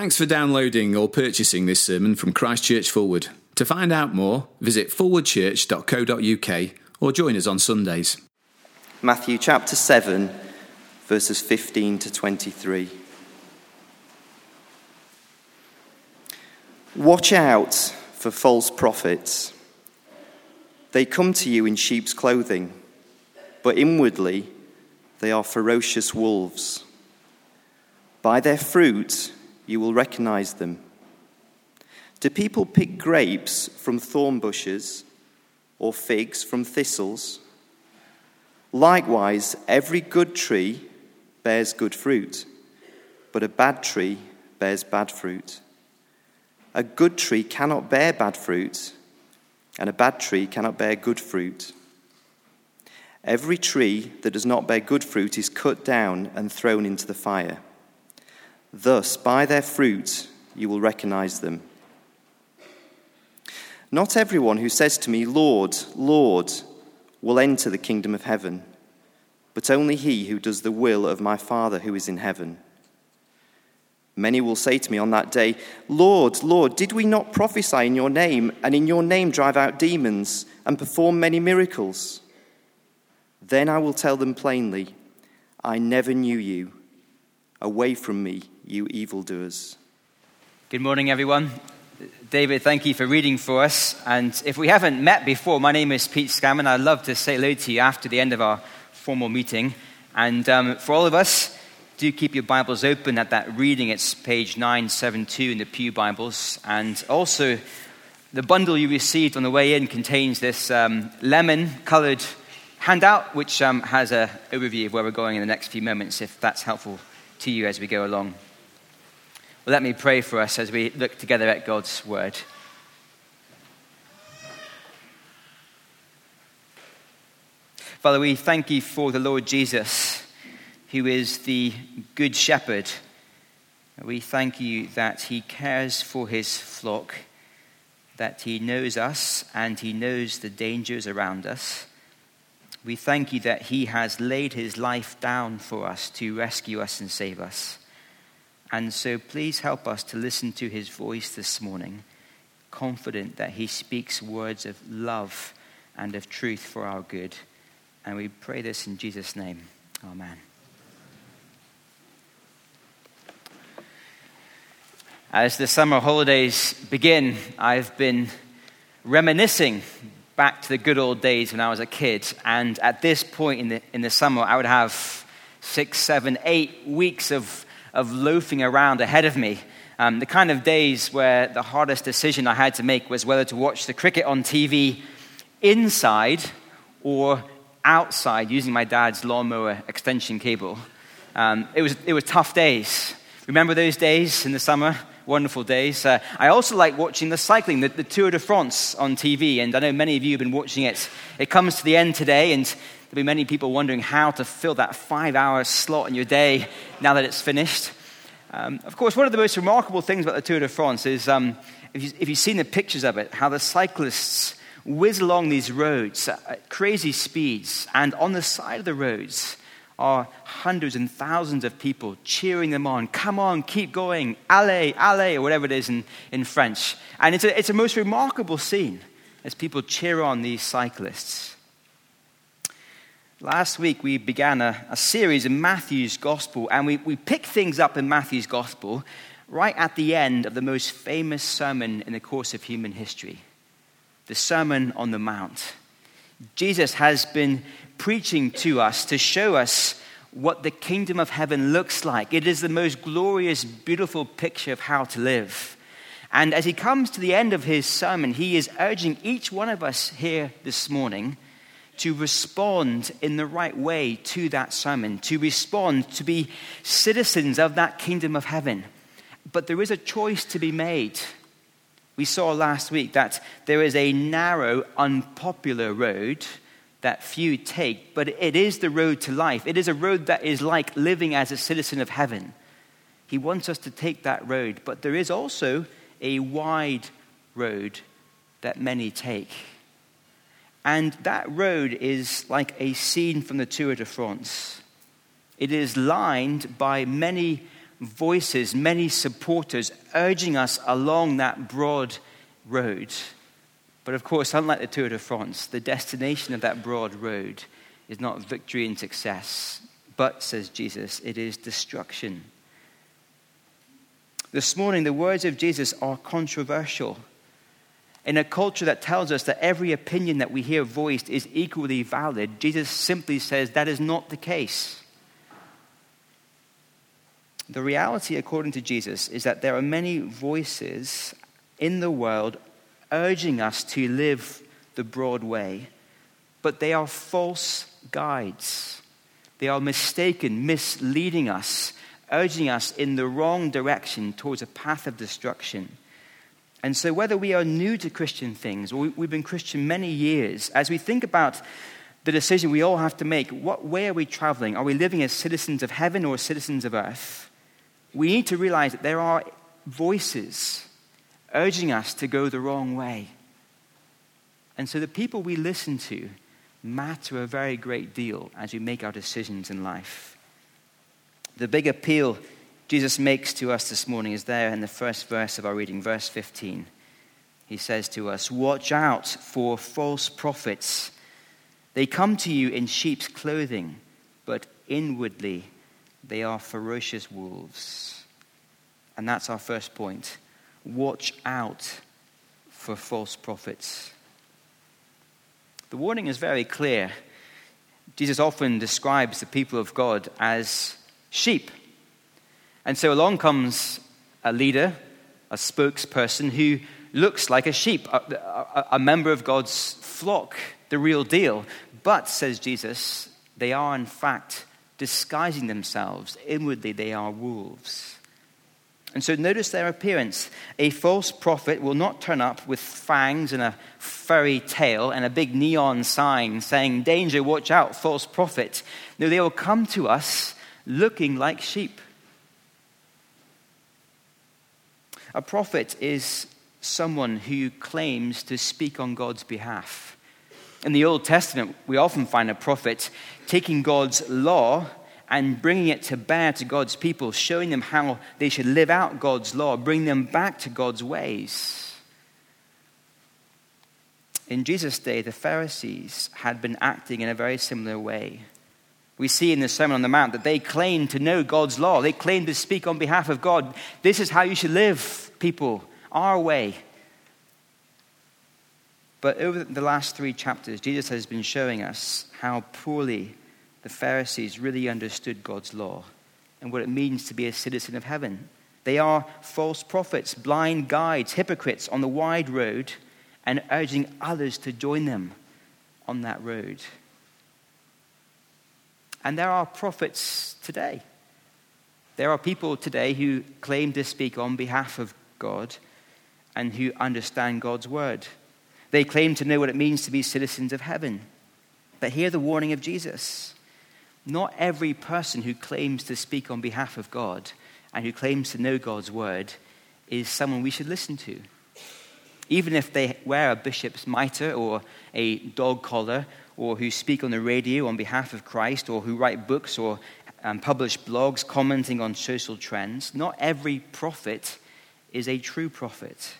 Thanks for downloading or purchasing this sermon from Christchurch Fulwood. To find out more, visit forwardchurch.co.uk or join us on Sundays. Matthew chapter 7, verses 15 to 23. Watch out for false prophets. They come to you in sheep's clothing, but inwardly they are ferocious wolves. By their fruit you will recognize them. Do people pick grapes from thorn bushes or figs from thistles? Likewise, every good tree bears good fruit, but a bad tree bears bad fruit. A good tree cannot bear bad fruit, and a bad tree cannot bear good fruit. Every tree that does not bear good fruit is cut down and thrown into the fire. Thus, by their fruit, you will recognize them. Not everyone who says to me, Lord, Lord, will enter the kingdom of heaven, but only he who does the will of my Father who is in heaven. Many will say to me on that day, Lord, Lord, did we not prophesy in your name, and in your name drive out demons, and perform many miracles? Then I will tell them plainly, I never knew you. Away from me, you evildoers. Good morning, everyone. David, thank you for reading for us. And if we haven't met before, my name is Pete Scammon. I'd love to say hello to you after the end of our formal meeting. And um, for all of us, do keep your Bibles open at that reading. It's page 972 in the Pew Bibles. And also, the bundle you received on the way in contains this um, lemon colored handout, which um, has an overview of where we're going in the next few moments, if that's helpful to you as we go along. Well, let me pray for us as we look together at God's word. Father, we thank you for the Lord Jesus, who is the good shepherd. We thank you that he cares for his flock, that he knows us and he knows the dangers around us. We thank you that he has laid his life down for us to rescue us and save us. And so please help us to listen to his voice this morning, confident that he speaks words of love and of truth for our good. And we pray this in Jesus' name. Amen. As the summer holidays begin, I've been reminiscing back to the good old days when I was a kid. And at this point in the, in the summer, I would have six, seven, eight weeks of of loafing around ahead of me. Um, the kind of days where the hardest decision I had to make was whether to watch the cricket on TV inside or outside using my dad's lawnmower extension cable. Um, it, was, it was tough days. Remember those days in the summer? Wonderful days. Uh, I also like watching the cycling, the, the Tour de France on TV, and I know many of you have been watching it. It comes to the end today, and There'll be many people wondering how to fill that five hour slot in your day now that it's finished. Um, of course, one of the most remarkable things about the Tour de France is um, if, you, have seen the pictures of it, how the cyclists whiz along these roads at crazy speeds, and on the side of the roads are hundreds and thousands of people cheering them on. Come on, keep going, allez, allez, or whatever it is in, in French. And it's a, it's a most remarkable scene as people cheer on these cyclists. Last week, we began a, a, series in Matthew's Gospel, and we, we picked things up in Matthew's Gospel right at the end of the most famous sermon in the course of human history the Sermon on the Mount. Jesus has been preaching to us to show us what the kingdom of heaven looks like. It is the most glorious, beautiful picture of how to live. And as he comes to the end of his sermon, he is urging each one of us here this morning to respond in the right way to that sermon, to respond, to be citizens of that kingdom of heaven. But there is a choice to be made. We saw last week that there is a narrow, unpopular road that few take, but it is the road to life. It is a road that is like living as a citizen of heaven. He wants us to take that road, but there is also a wide road that many take. And that road is like a scene from the Tour de France. It is lined by many voices, many supporters urging us along that broad road. But of course, unlike the Tour de France, the destination of that broad road is not victory and success, but, says Jesus, it is destruction. This morning, the words of Jesus are controversial. In a culture that tells us that every opinion that we hear voiced is equally valid, Jesus simply says that is not the case. The reality, according to Jesus, is that there are many voices in the world urging us to live the broad way, but they are false guides. They are mistaken, misleading us, urging us in the wrong direction towards a path of destruction. And so, whether we are new to Christian things or we've been Christian many years, as we think about the decision we all have to make what way are we traveling? Are we living as citizens of heaven or citizens of earth? We need to realize that there are voices urging us to go the wrong way. And so, the people we listen to matter a very great deal as we make our decisions in life. The big appeal Jesus makes to us this morning is there in the first verse of our reading, verse 15. He says to us, Watch out for false prophets. They come to you in sheep's clothing, but inwardly they are ferocious wolves. And that's our first point. Watch out for false prophets. The warning is very clear. Jesus often describes the people of God as sheep. And so along comes a leader, a spokesperson who looks like a sheep, a, a, a, member of God's flock, the real deal. But, says Jesus, they are in fact disguising themselves. Inwardly, they are wolves. And so notice their appearance. A false prophet will not turn up with fangs and a furry tail and a big neon sign saying, Danger, watch out, false prophet. No, they will come to us looking like sheep. A prophet is someone who claims to speak on God's behalf. In the Old Testament, we often find a prophet taking God's law and bringing it to bear to God's people, showing them how they should live out God's law, bring them back to God's ways. In Jesus' day, the Pharisees had been acting in a very similar way. We see in the Sermon on the Mount that they claim to know God's law. They claim to speak on behalf of God. This is how you should live, people, our way. But over the last three chapters, Jesus has been showing us how poorly the Pharisees really understood God's law and what it means to be a citizen of heaven. They are false prophets, blind guides, hypocrites on the wide road, and urging others to join them on that road. And there are prophets today. There are people today who claim to speak on behalf of God and who understand God's word. They claim to know what it means to be citizens of heaven. But hear the warning of Jesus. Not every person who claims to speak on behalf of God and who claims to know God's word is someone we should listen to. Even if they wear a bishop's mitre or a dog collar or who speak on the radio on behalf of Christ, or who write books or um, publish blogs commenting on social trends, not every prophet is a true prophet.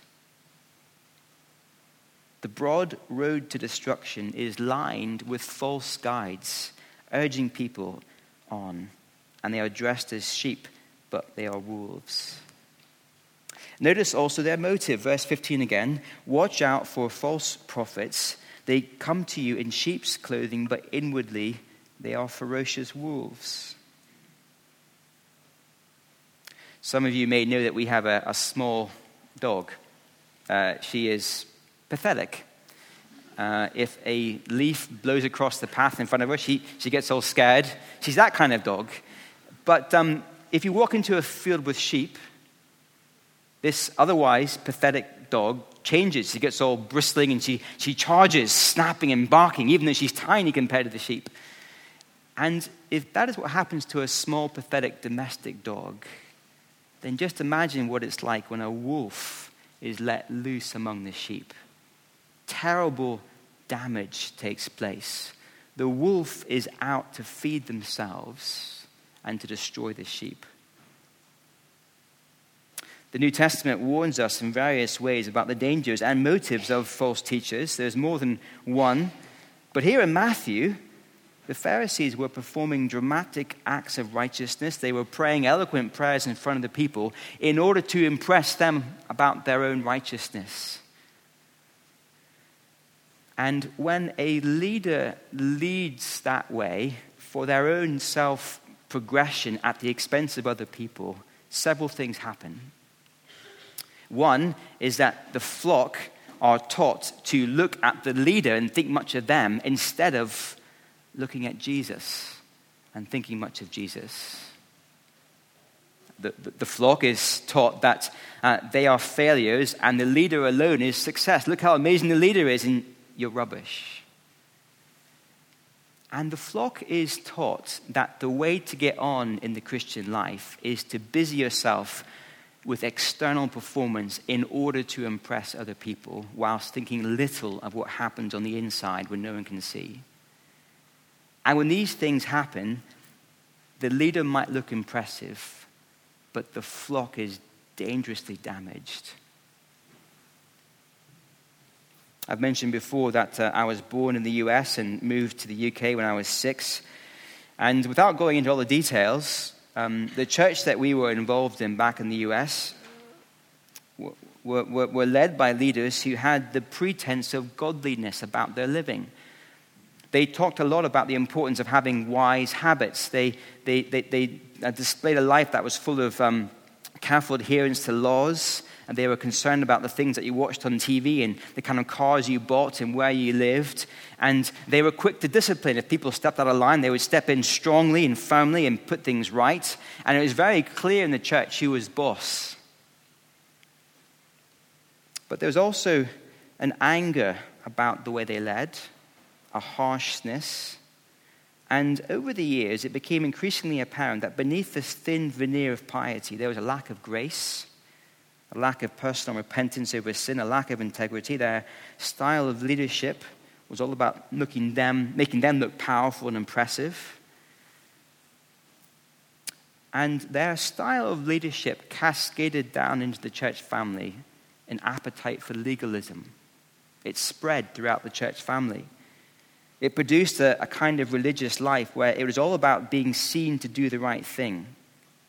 The broad road to destruction is lined with false guides urging people on, and they are dressed as sheep, but they are wolves. Notice also their motive, verse 15 again. Watch out for false prophets they come to you in sheep's clothing, but inwardly they are ferocious wolves. Some of you may know that we have a, a small dog. Uh, she is pathetic. Uh, if a leaf blows across the path in front of her, she, she gets all scared. She's that kind of dog. But um, if you walk into a field with sheep, this otherwise pathetic dog changes. She gets all bristling and she, she charges, snapping and barking, even though she's tiny compared to the sheep. And if that is what happens to a small, pathetic domestic dog, then just imagine what it's like when a wolf is let loose among the sheep. Terrible damage takes place. The wolf is out to feed themselves and to destroy the sheep. The New Testament warns us in various ways about the dangers and motives of false teachers. There's more than one. But here in Matthew, the Pharisees were performing dramatic acts of righteousness. They were praying eloquent prayers in front of the people in order to impress them about their own righteousness. And when a leader leads that way for their own self progression at the expense of other people, several things happen. One is that the flock are taught to look at the leader and think much of them instead of looking at Jesus and thinking much of Jesus. The, the, the flock is taught that uh, they are failures and the leader alone is success. Look how amazing the leader is, and you're rubbish. And the flock is taught that the way to get on in the Christian life is to busy yourself with external performance in order to impress other people, whilst thinking little of what happens on the inside when no one can see. And when these things happen, the leader might look impressive, but the flock is dangerously damaged. I've mentioned before that uh, I was born in the US and moved to the UK when I was six. And without going into all the details, um, the church that we were involved in back in the US were, were, were led by leaders who had the pretense of godliness about their living. They talked a lot about the importance of having wise habits. They, they, they, they uh, displayed a life that was full of um, careful adherence to laws, and they were concerned about the things that you watched on TV and the kind of cars you bought and where you lived. And they were quick to discipline. If people stepped out of line, they would step in strongly and firmly and put things right. And it was very clear in the church who was boss. But there was also an anger about the way they led, a harshness. And over the years, it became increasingly apparent that beneath this thin veneer of piety, there was a lack of grace a lack of personal repentance over sin, a lack of integrity. Their style of leadership was all about looking them, making them look powerful and impressive. And their style of leadership cascaded down into the church family an appetite for legalism. It spread throughout the church family. It produced a, a kind of religious life where it was all about being seen to do the right thing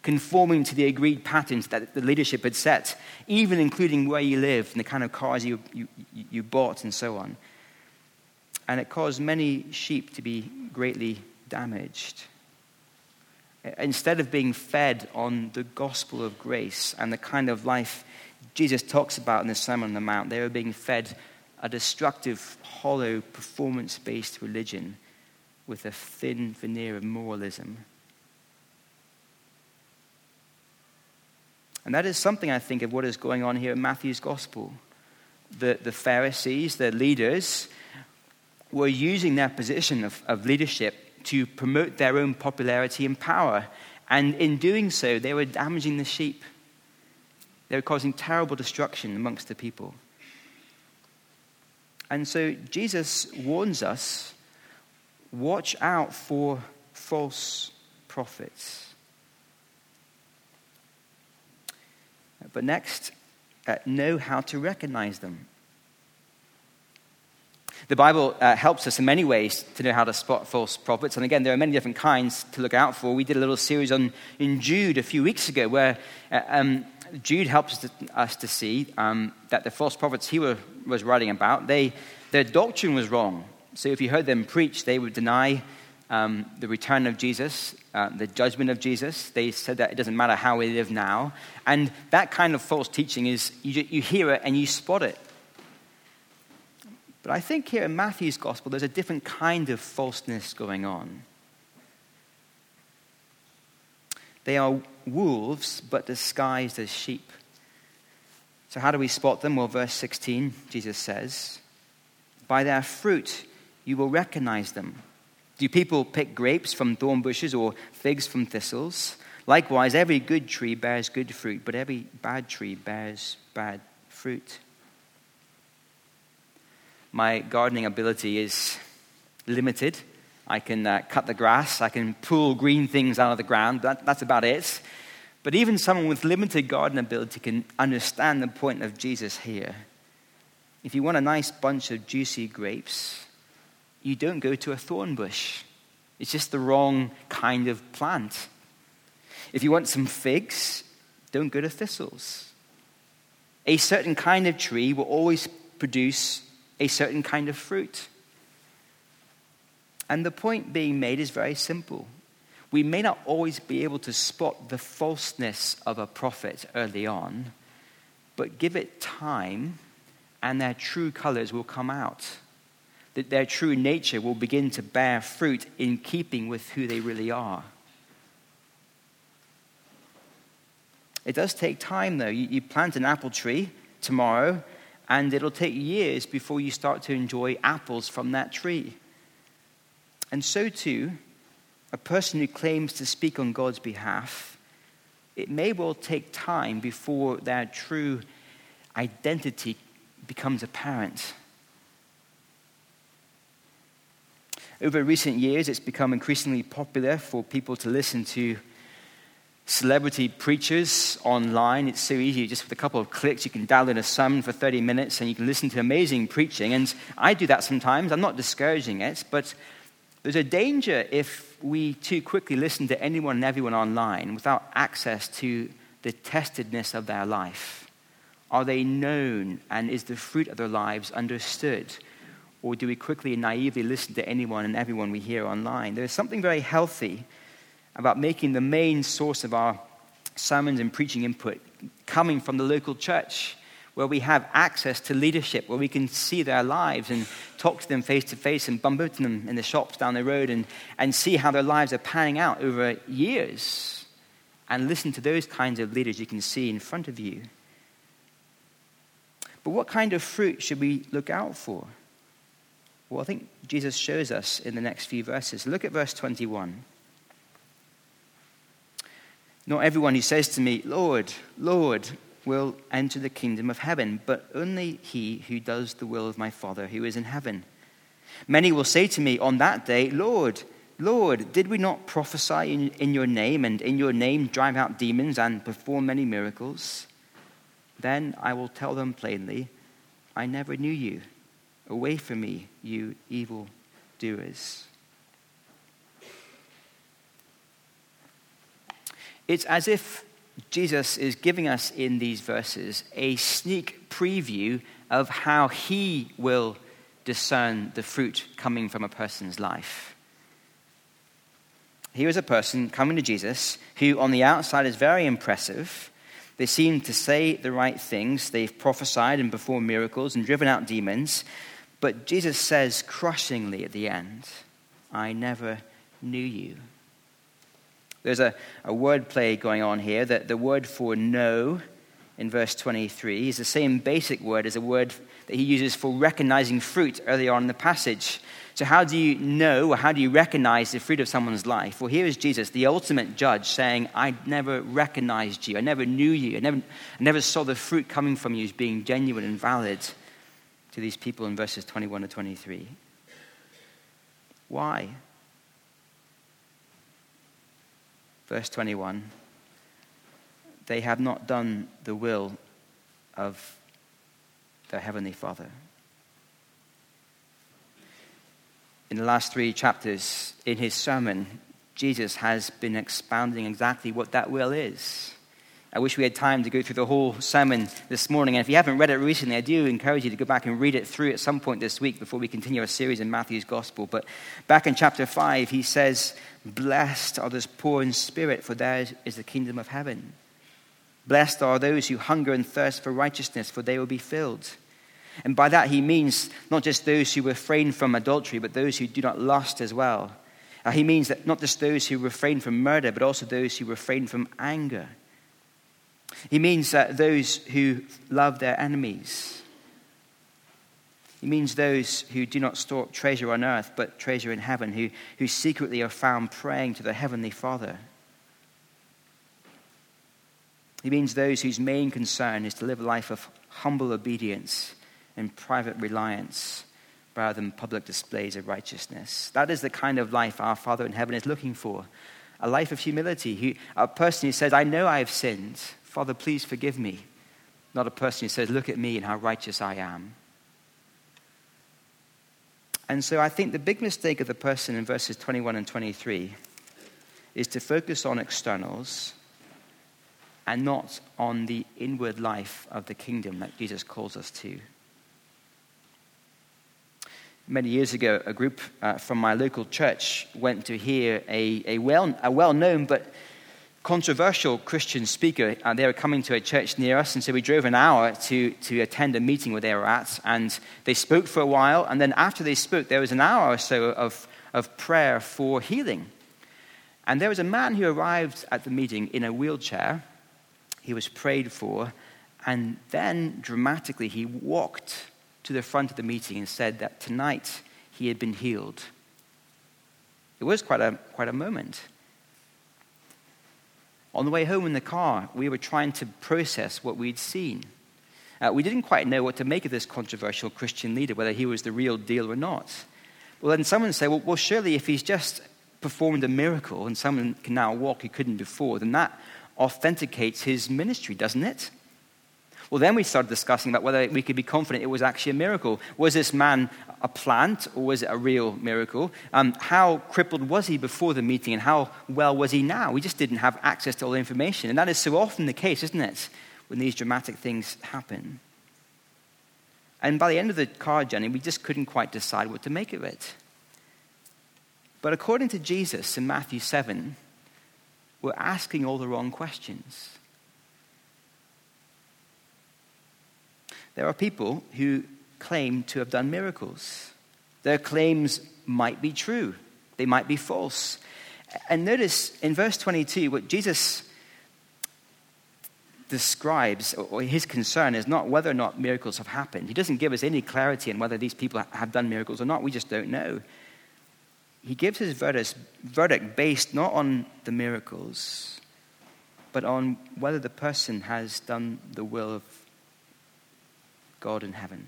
conforming to the agreed patterns that the leadership had set, even including where you lived and the kind of cars you, you, you bought and so on. And it caused many sheep to be greatly damaged. Instead of being fed on the gospel of grace and the kind of life Jesus talks about in the Sermon on the Mount, they were being fed a destructive, hollow, performance based religion with a thin veneer of moralism And that is something I think of what is going on here in Matthew's gospel. The, the Pharisees, the leaders, were using their position of, of leadership to promote their own popularity and power. And in doing so, they were damaging the sheep. They were causing terrible destruction amongst the people. And so Jesus warns us watch out for false prophets. But next, uh, know how to recognize them. The Bible uh, helps us in many ways to know how to spot false prophets. And again, there are many different kinds to look out for. We did a little series on in Jude a few weeks ago where uh, um, Jude helps us to, see um, that the false prophets he were, was writing about, they, their doctrine was wrong. So if you heard them preach, they would deny um, the return of Jesus, uh, the judgment of Jesus. They said that it doesn't matter how we live now. And that kind of false teaching is you, you hear it and you spot it. But I think here in Matthew's gospel, there's a different kind of falseness going on. They are wolves, but disguised as sheep. So, how do we spot them? Well, verse 16, Jesus says, By their fruit you will recognize them. Do people pick grapes from thorn bushes or figs from thistles? Likewise, every good tree bears good fruit, but every bad tree bears bad fruit. My gardening ability is limited. I can uh, cut the grass, I can pull green things out of the ground. That, that's about it. But even someone with limited garden ability can understand the point of Jesus here. If you want a nice bunch of juicy grapes, you don't go to a thorn bush. It's just the wrong kind of plant. If you want some figs, don't go to thistles. A certain kind of tree will always produce a certain kind of fruit. And the point being made is very simple. We may not always be able to spot the falseness of a prophet early on, but give it time and their true colors will come out. That their true nature will begin to bear fruit in keeping with who they really are. It does take time, though. You, you plant an apple tree tomorrow, and it'll take years before you start to enjoy apples from that tree. And so, too, a person who claims to speak on God's behalf, it may well take time before their true identity becomes apparent. Over recent years, it's become increasingly popular for people to listen to celebrity preachers online. It's so easy, just with a couple of clicks, you can download a sermon for 30 minutes and you can listen to amazing preaching. And I do that sometimes. I'm not discouraging it, but there's a danger if we too quickly listen to anyone and everyone online without access to the testedness of their life. Are they known and is the fruit of their lives understood? Or do we quickly and naively listen to anyone and everyone we hear online? There's something very healthy about making the main source of our sermons and preaching input coming from the local church, where we have access to leadership, where we can see their lives and talk to them face to face and bump into them in the shops down the road and, and see how their lives are panning out over years. And listen to those kinds of leaders you can see in front of you. But what kind of fruit should we look out for? Well, I think Jesus shows us in the next few verses. Look at verse 21. Not everyone who says to me, Lord, Lord, will enter the kingdom of heaven, but only he who does the will of my Father who is in heaven. Many will say to me on that day, Lord, Lord, did we not prophesy in, in your name and in your name drive out demons and perform many miracles? Then I will tell them plainly, I never knew you. Away from me, you evil doers. It's as if Jesus is giving us in these verses a sneak preview of how he will discern the fruit coming from a person's life. Here is a person coming to Jesus who, on the outside, is very impressive. They seem to say the right things. They've prophesied and performed miracles and driven out demons. But Jesus says crushingly at the end, I never knew you. There's a, a word play going on here that the word for know in verse 23 is the same basic word as a word that he uses for recognizing fruit earlier on in the passage. So, how do you know or how do you recognize the fruit of someone's life? Well, here is Jesus, the ultimate judge, saying, I never recognized you. I never knew you. I never, I never saw the fruit coming from you as being genuine and valid to these people in verses 21 to 23. Why? Verse 21 They have not done the will of their Heavenly Father. In the last three chapters in his sermon, Jesus has been expounding exactly what that will is. I wish we had time to go through the whole sermon this morning. And if you haven't read it recently, I do encourage you to go back and read it through at some point this week before we continue our series in Matthew's Gospel. But back in chapter 5, he says, Blessed are those poor in spirit, for theirs is the kingdom of heaven. Blessed are those who hunger and thirst for righteousness, for they will be filled. And by that he means not just those who refrain from adultery, but those who do not lust as well. Uh, he means that not just those who refrain from murder, but also those who refrain from anger. He means that those who love their enemies. He means those who do not store up treasure on earth, but treasure in heaven, who, who secretly are found praying to the Heavenly Father. He means those whose main concern is to live a life of humble obedience and private reliance rather than public displays of righteousness. That is the kind of life our Father in heaven is looking for a life of humility, a person who says, I know I have sinned. Father, please forgive me. Not a person who says, Look at me and how righteous I am. And so I think the big mistake of the person in verses 21 and 23 is to focus on externals and not on the inward life of the kingdom that Jesus calls us to. Many years ago, a group uh, from my local church went to hear a, a, well, a well-known but controversial Christian speaker. Uh, they were coming to a church near us, and so we drove an hour to, to attend a meeting where they were at. And they spoke for a while, and then after they spoke, there was an hour or so of, of prayer for healing. And there was a man who arrived at the meeting in a wheelchair. He was prayed for, and then dramatically he walked to the front of the meeting and said that tonight he had been healed. It was quite a, quite a moment. On the way home in the car, we were trying to process what we'd seen. Uh, we didn't quite know what to make of this controversial Christian leader, whether he was the real deal or not. Well, then someone said, well, well, surely if he's just performed a miracle and someone can now walk who couldn't before, then that authenticates his ministry, doesn't it? Well, then we started discussing about whether we could be confident it was actually a miracle. Was this man a plant or was it a real miracle? Um, how crippled was he before the meeting and how well was he now? We just didn't have access to all the information. And that is so often the case, isn't it, when these dramatic things happen? And by the end of the car journey, we just couldn't quite decide what to make of it. But according to Jesus in Matthew 7, we're asking all the wrong questions. There are people who claim to have done miracles. Their claims might be true, they might be false. And notice in verse 22, what Jesus describes, or his concern is not whether or not miracles have happened. He doesn't give us any clarity on whether these people have done miracles or not. We just don't know. He gives his verdict based not on the miracles, but on whether the person has done the will of God in heaven.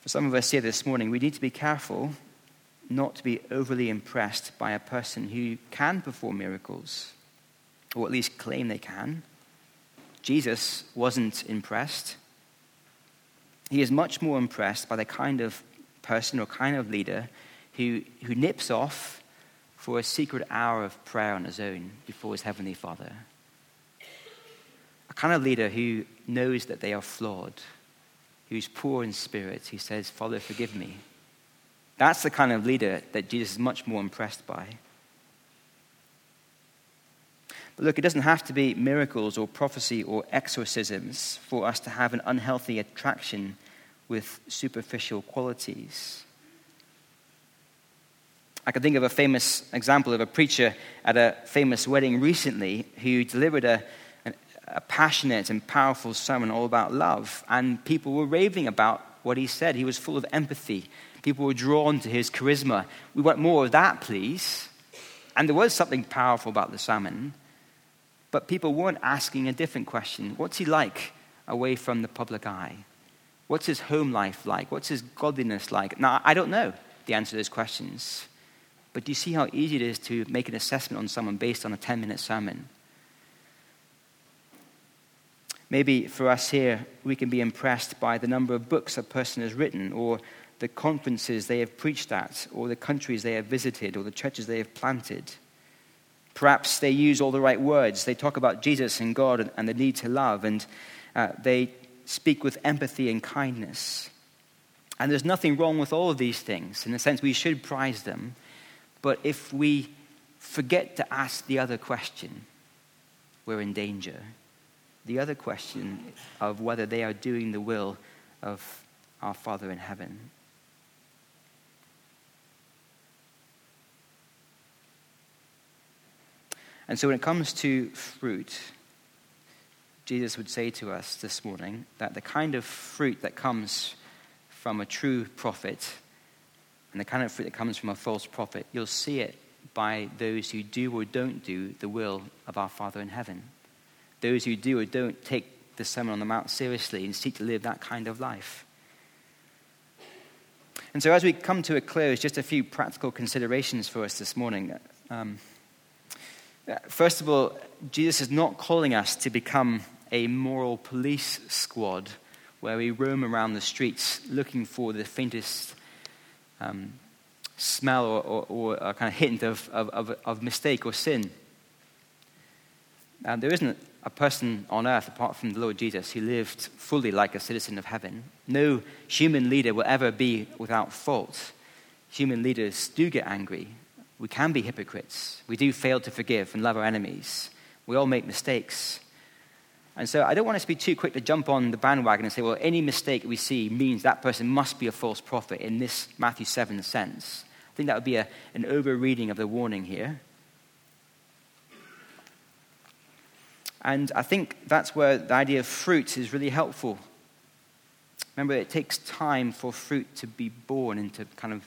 For some of us here this morning, we need to be careful not to be overly impressed by a person who can perform miracles, or at least claim they can. Jesus wasn't impressed. He is much more impressed by the kind of person or kind of leader who, who nips off for a secret hour of prayer on his own before his heavenly Father kind of leader who knows that they are flawed, who's poor in spirit, who says, Father, forgive me. That's the kind of leader that Jesus is much more impressed by. But look, it doesn't have to be miracles or prophecy or exorcisms for us to have an unhealthy attraction with superficial qualities. I can think of a famous example of a preacher at a famous wedding recently who delivered a, a passionate and powerful sermon all about love, and people were raving about what he said. He was full of empathy. People were drawn to his charisma. We want more of that, please. And there was something powerful about the sermon, but people weren't asking a different question What's he like away from the public eye? What's his home life like? What's his godliness like? Now, I don't know the answer to those questions, but do you see how easy it is to make an assessment on someone based on a 10 minute sermon? Maybe for us here, we can be impressed by the number of books a person has written, or the conferences they have preached at, or the countries they have visited, or the churches they have planted. Perhaps they use all the right words. They talk about Jesus and God and the need to love, and uh, they speak with empathy and kindness. And there's nothing wrong with all of these things. In a sense, we should prize them. But if we forget to ask the other question, we're in danger the other question of whether they are doing the will of our Father in heaven. And so when it comes to fruit, Jesus would say to us this morning that the kind of fruit that comes from a true prophet and the kind of fruit that comes from a false prophet, you'll see it by those who do or don't do the will of our Father in heaven those who do or don't take the Sermon on the Mount seriously and seek to live that kind of life. And so, as we come to a close, just a few practical considerations for us this morning. Um, first of all, Jesus is not calling us to become a moral police squad where we roam around the streets looking for the faintest um, smell or, or, or, a kind of hint of, of, of mistake or sin. And there isn't a person on earth apart from the Lord Jesus who lived fully like a citizen of heaven. No human leader will ever be without fault. Human leaders do get angry. We can be hypocrites. We do fail to forgive and love our enemies. We all make mistakes. And so I don't want us to be too quick to jump on the bandwagon and say, well, any mistake we see means that person must be a false prophet in this Matthew 7 sense. I think that would be a, an overreading of the warning here. And I think that's where the idea of fruit is really helpful. Remember, it takes time for fruit to be born and to kind of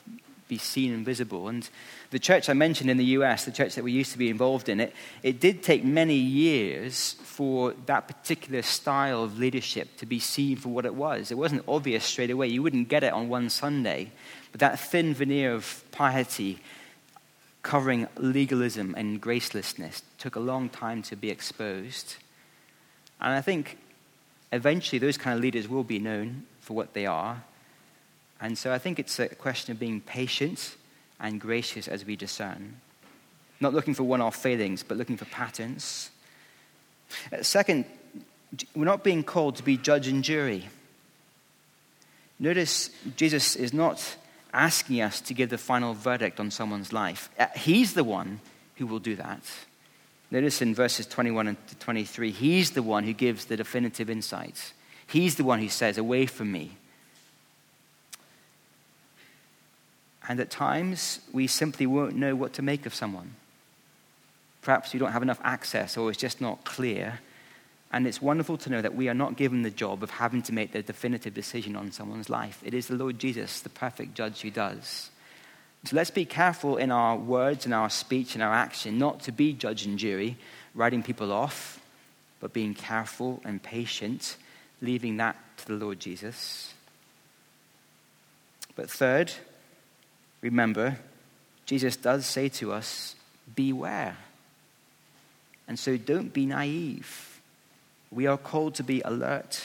be seen and visible. And the church I mentioned in the US, the church that we used to be involved in, it, it did take many years for that particular style of leadership to be seen for what it was. It wasn't obvious straight away. You wouldn't get it on one Sunday. But that thin veneer of piety covering legalism and gracelessness took a long time to be exposed. And I think eventually those kind of leaders will be known for what they are. And so I think it's a question of being patient and gracious as we discern. Not looking for one off failings, but looking for patterns. Second, we're not being called to be judge and jury. Notice Jesus is not asking us to give the final verdict on someone's life. Uh, he's the one who will do that. Notice in verses 21 and 23, he's the one who gives the definitive insights. He's the one who says, Away from me. And at times, we simply won't know what to make of someone. Perhaps you don't have enough access or it's just not clear. And it's wonderful to know that we are not given the job of having to make the definitive decision on someone's life. It is the Lord Jesus, the perfect judge, who does. So let's be careful in our words and our speech and our action, not to be judge and jury, writing people off, but being careful and patient, leaving that to the Lord Jesus. But third, remember, Jesus does say to us, beware. And so don't be naive. We are called to be alert.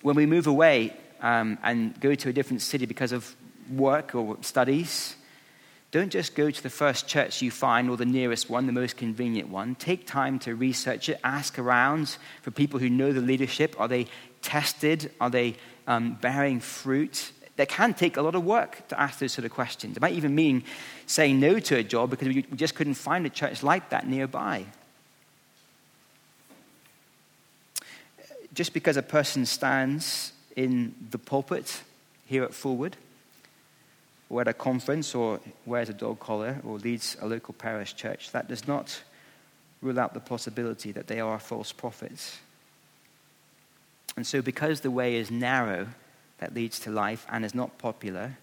When we move away um, and go to a different city because of work or studies, don't just go to the first church you find or the nearest one, the most convenient one. Take time to research it, ask around for people who know the leadership. Are they tested? Are they um, bearing fruit? That can take a lot of work to ask those sort of questions. It might even mean saying no to a job because we just couldn't find a church like that nearby. Just because a person stands in the pulpit here at Fulwood or at a conference or wears a dog collar or leads a local parish church, that does not rule out the possibility that they are false prophets. And so, because the way is narrow that leads to life and is not popular,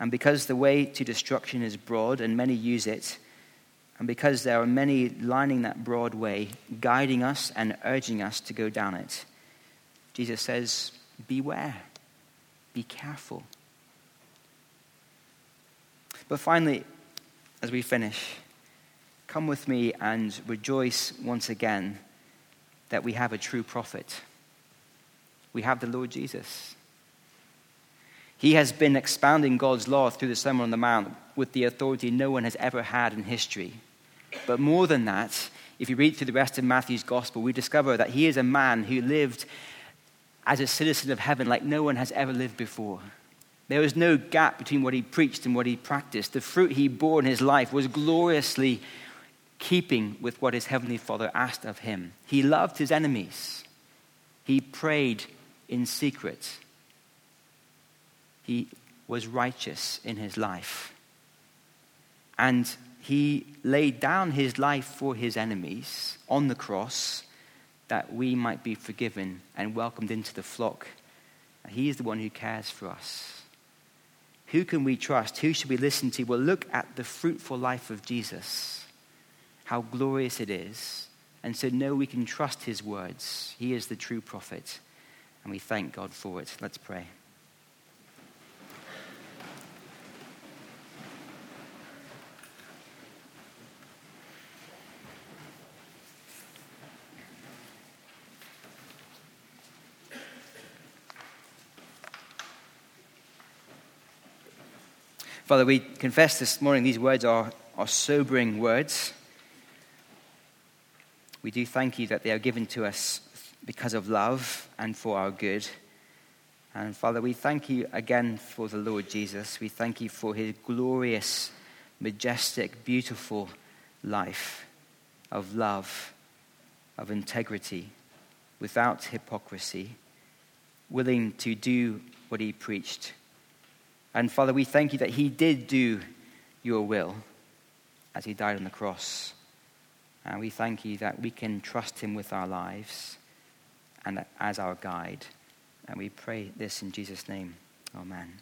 and because the way to destruction is broad and many use it, and because there are many lining that broad way, guiding us and urging us to go down it, Jesus says, Beware, be careful. But finally, as we finish, come with me and rejoice once again that we have a true prophet. We have the Lord Jesus. He has been expounding God's law through the Sermon on the Mount with the authority no one has ever had in history. But more than that, if you read through the rest of Matthew's gospel, we discover that he is a man who lived as a citizen of heaven like no one has ever lived before. There was no gap between what he preached and what he practiced. The fruit he bore in his life was gloriously keeping with what his heavenly Father asked of him. He loved his enemies, he prayed in secret, he was righteous in his life. And he laid down his life for his enemies on the cross that we might be forgiven and welcomed into the flock. He is the one who cares for us. Who can we trust? Who should we listen to? Well, look at the fruitful life of Jesus, how glorious it is. And so, know we can trust his words. He is the true prophet, and we thank God for it. Let's pray. Father, we confess this morning these words are, are sobering words. We do thank you that they are given to us because of love and for our good. And Father, we thank you again for the Lord Jesus. We thank you for his glorious, majestic, beautiful life of love, of integrity, without hypocrisy, willing to do what he preached. And Father, we thank you that he did do your will as he died on the cross. And we thank you that we can trust him with our lives and as our guide. And we pray this in Jesus' name. Amen.